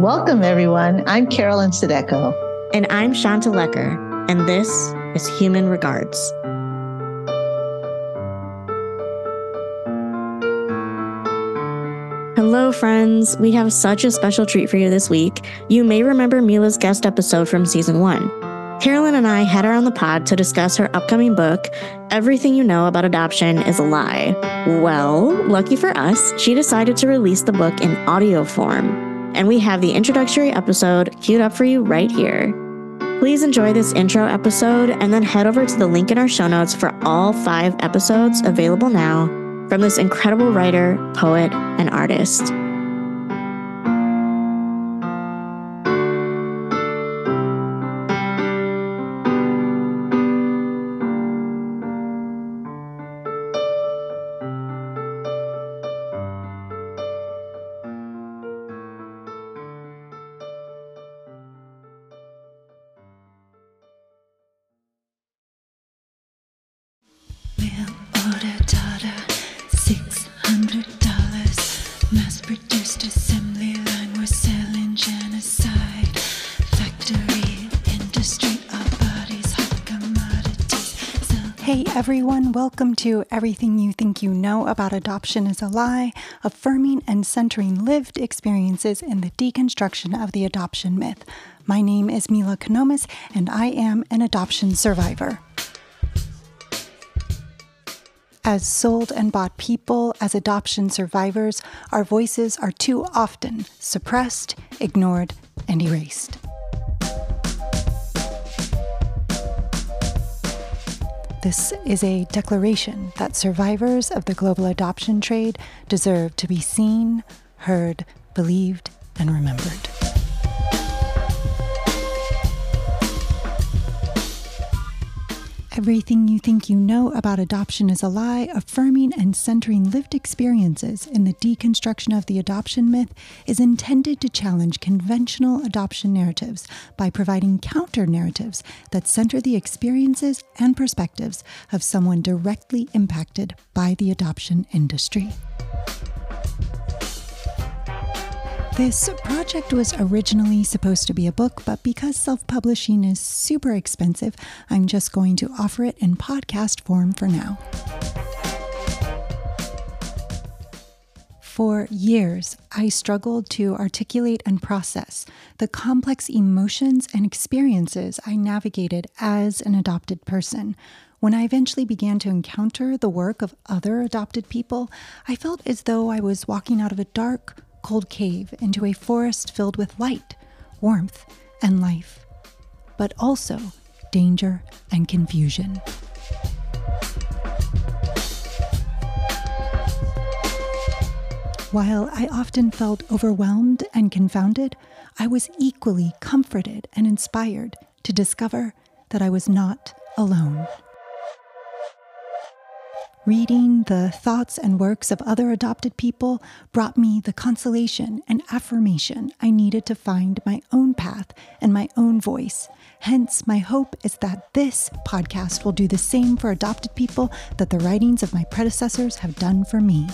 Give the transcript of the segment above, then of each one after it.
Welcome, everyone. I'm Carolyn Sadeko. And I'm Shanta Lecker, and this is Human Regards. Hello, friends. We have such a special treat for you this week. You may remember Mila's guest episode from season one. Carolyn and I had her on the pod to discuss her upcoming book, Everything You Know About Adoption is a Lie. Well, lucky for us, she decided to release the book in audio form. And we have the introductory episode queued up for you right here. Please enjoy this intro episode and then head over to the link in our show notes for all five episodes available now from this incredible writer, poet, and artist. Everyone. Welcome to Everything You Think You Know About Adoption is a Lie, affirming and centering lived experiences in the deconstruction of the adoption myth. My name is Mila Konomos, and I am an adoption survivor. As sold and bought people, as adoption survivors, our voices are too often suppressed, ignored, and erased. This is a declaration that survivors of the global adoption trade deserve to be seen, heard, believed, and remembered. Everything you think you know about adoption is a lie, affirming and centering lived experiences in the deconstruction of the adoption myth is intended to challenge conventional adoption narratives by providing counter narratives that center the experiences and perspectives of someone directly impacted by the adoption industry. This project was originally supposed to be a book, but because self publishing is super expensive, I'm just going to offer it in podcast form for now. For years, I struggled to articulate and process the complex emotions and experiences I navigated as an adopted person. When I eventually began to encounter the work of other adopted people, I felt as though I was walking out of a dark, cold cave into a forest filled with light, warmth, and life, but also danger and confusion. While I often felt overwhelmed and confounded, I was equally comforted and inspired to discover that I was not alone. Reading the thoughts and works of other adopted people brought me the consolation and affirmation I needed to find my own path and my own voice. Hence, my hope is that this podcast will do the same for adopted people that the writings of my predecessors have done for me.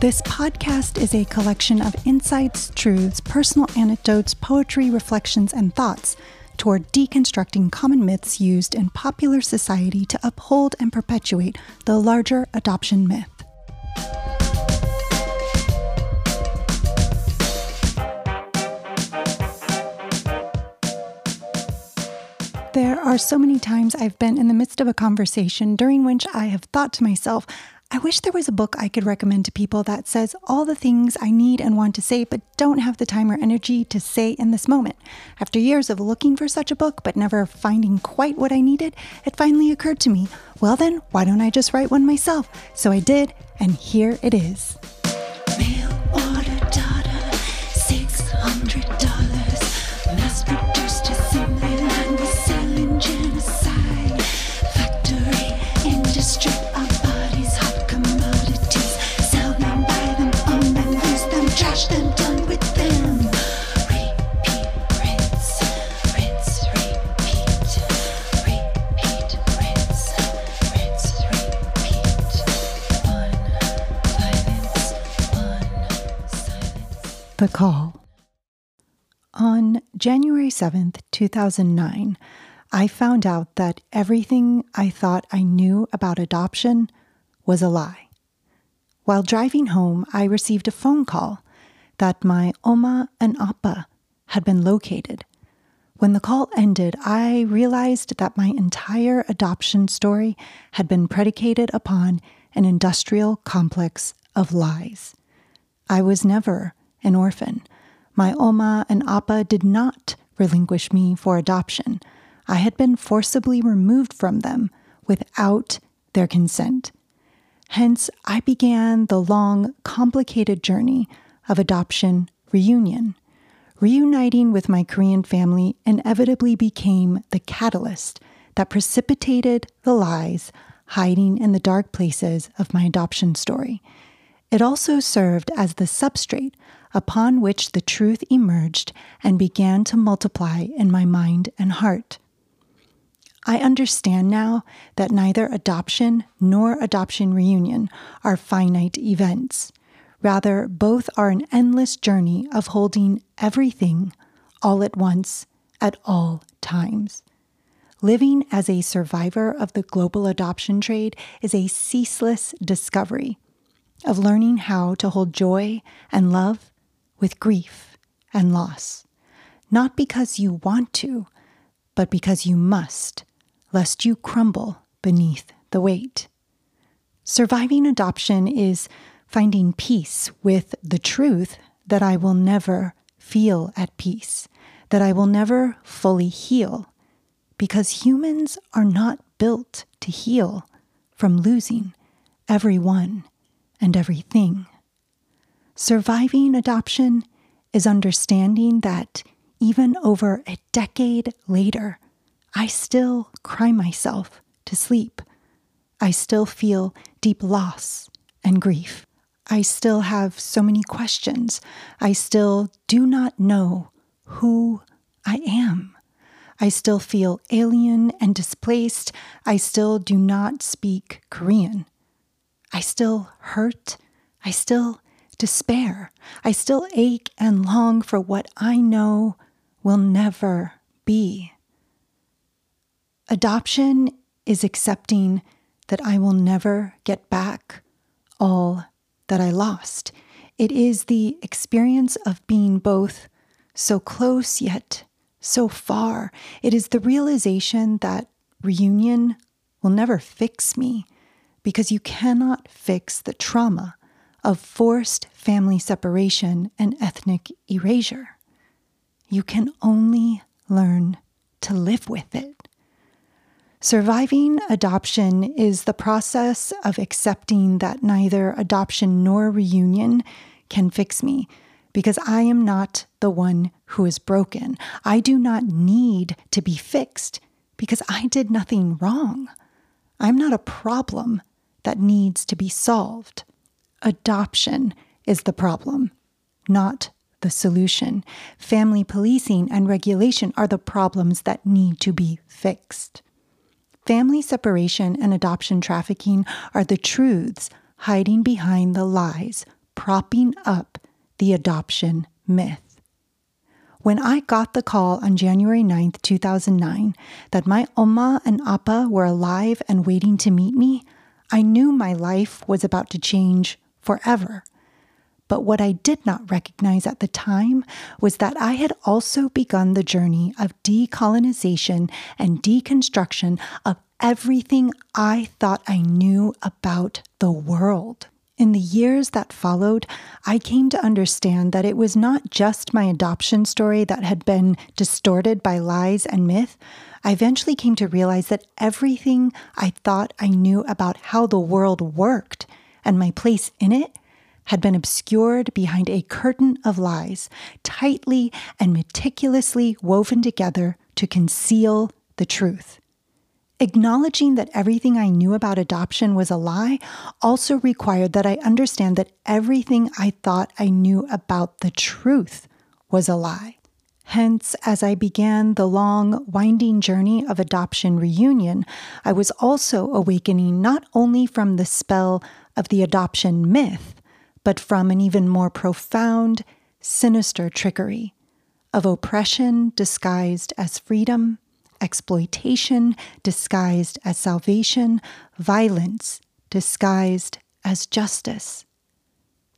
This podcast is a collection of insights, truths, personal anecdotes, poetry, reflections, and thoughts toward deconstructing common myths used in popular society to uphold and perpetuate the larger adoption myth. There are so many times I've been in the midst of a conversation during which I have thought to myself, I wish there was a book I could recommend to people that says all the things I need and want to say, but don't have the time or energy to say in this moment. After years of looking for such a book, but never finding quite what I needed, it finally occurred to me well, then, why don't I just write one myself? So I did, and here it is. The Call. On January 7th, 2009, I found out that everything I thought I knew about adoption was a lie. While driving home, I received a phone call that my Oma and Appa had been located. When the call ended, I realized that my entire adoption story had been predicated upon an industrial complex of lies. I was never an orphan. My Oma and Appa did not relinquish me for adoption. I had been forcibly removed from them without their consent. Hence, I began the long, complicated journey of adoption reunion. Reuniting with my Korean family inevitably became the catalyst that precipitated the lies hiding in the dark places of my adoption story. It also served as the substrate upon which the truth emerged and began to multiply in my mind and heart. I understand now that neither adoption nor adoption reunion are finite events. Rather, both are an endless journey of holding everything all at once at all times. Living as a survivor of the global adoption trade is a ceaseless discovery of learning how to hold joy and love with grief and loss, not because you want to, but because you must, lest you crumble beneath the weight. Surviving adoption is finding peace with the truth that I will never feel at peace, that I will never fully heal, because humans are not built to heal from losing everyone and everything. Surviving adoption is understanding that even over a decade later, I still cry myself to sleep. I still feel deep loss and grief. I still have so many questions. I still do not know who I am. I still feel alien and displaced. I still do not speak Korean. I still hurt. I still despair. I still ache and long for what I know will never be. Adoption is accepting that I will never get back all that I lost. It is the experience of being both so close yet so far. It is the realization that reunion will never fix me because you cannot fix the trauma of forced family separation and ethnic erasure. You can only learn to live with it. Surviving adoption is the process of accepting that neither adoption nor reunion can fix me because I am not the one who is broken. I do not need to be fixed because I did nothing wrong. I'm not a problem that needs to be solved. Adoption is the problem, not the solution. Family policing and regulation are the problems that need to be fixed. Family separation and adoption trafficking are the truths hiding behind the lies, propping up the adoption myth. When I got the call on January 9th, 2009, that my Oma and Appa were alive and waiting to meet me, I knew my life was about to change forever. But what I did not recognize at the time was that I had also begun the journey of decolonization and deconstruction of everything I thought I knew about the world. In the years that followed, I came to understand that it was not just my adoption story that had been distorted by lies and myth, I eventually came to realize that everything I thought I knew about how the world worked and my place in it had been obscured behind a curtain of lies, tightly and meticulously woven together to conceal the truth. Acknowledging that everything I knew about adoption was a lie also required that I understand that everything I thought I knew about the truth was a lie. Hence, as I began the long, winding journey of adoption reunion, I was also awakening not only from the spell of the adoption myth, but from an even more profound, sinister trickery of oppression disguised as freedom, exploitation disguised as salvation, violence disguised as justice.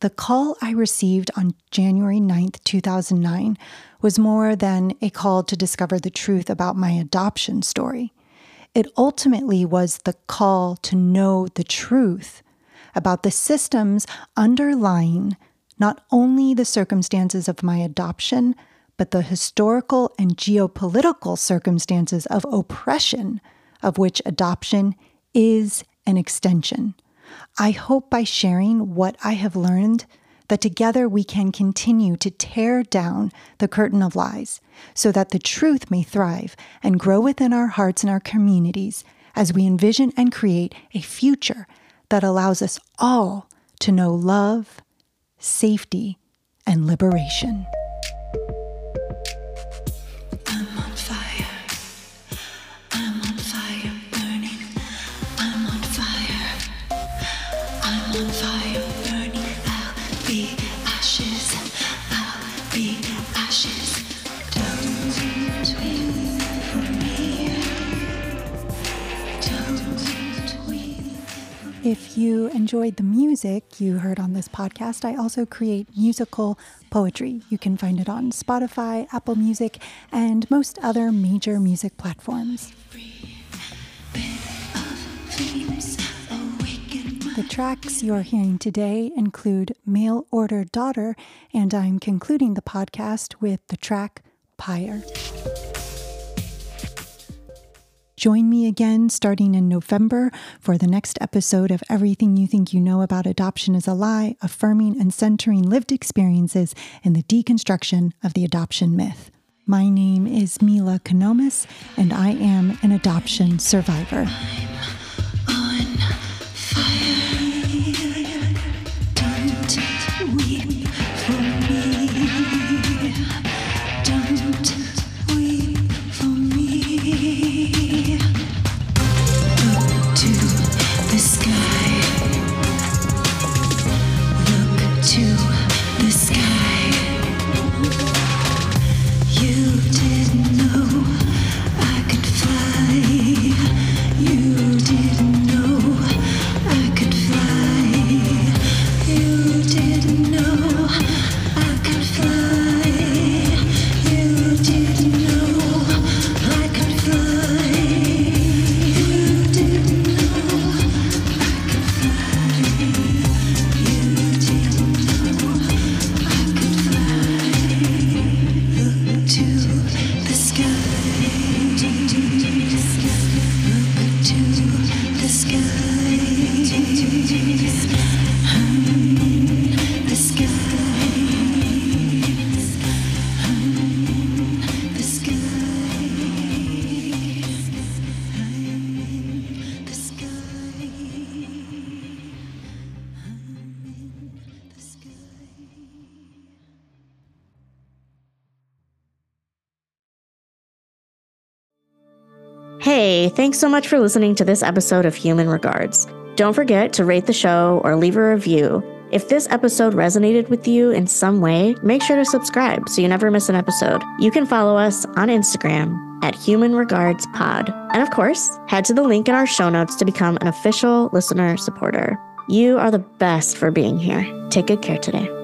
The call I received on January 9th, 2009 was more than a call to discover the truth about my adoption story. It ultimately was the call to know the truth about the systems underlying not only the circumstances of my adoption, but the historical and geopolitical circumstances of oppression of which adoption is an extension. I hope by sharing what I have learned that together we can continue to tear down the curtain of lies so that the truth may thrive and grow within our hearts and our communities as we envision and create a future that allows us all to know love, safety, and liberation. If you enjoyed the music you heard on this podcast, I also create musical poetry. You can find it on Spotify, Apple Music, and most other major music platforms. The tracks you're hearing today include Mail Order Daughter, and I'm concluding the podcast with the track Pyre. Join me again starting in November for the next episode of Everything You Think You Know About Adoption is a Lie, affirming and centering lived experiences in the deconstruction of the adoption myth. My name is Mila Konomos, and I am an adoption survivor. Hey, thanks so much for listening to this episode of Human Regards. Don't forget to rate the show or leave a review. If this episode resonated with you in some way, make sure to subscribe so you never miss an episode. You can follow us on Instagram at Human Regards Pod. And of course, head to the link in our show notes to become an official listener supporter. You are the best for being here. Take good care today.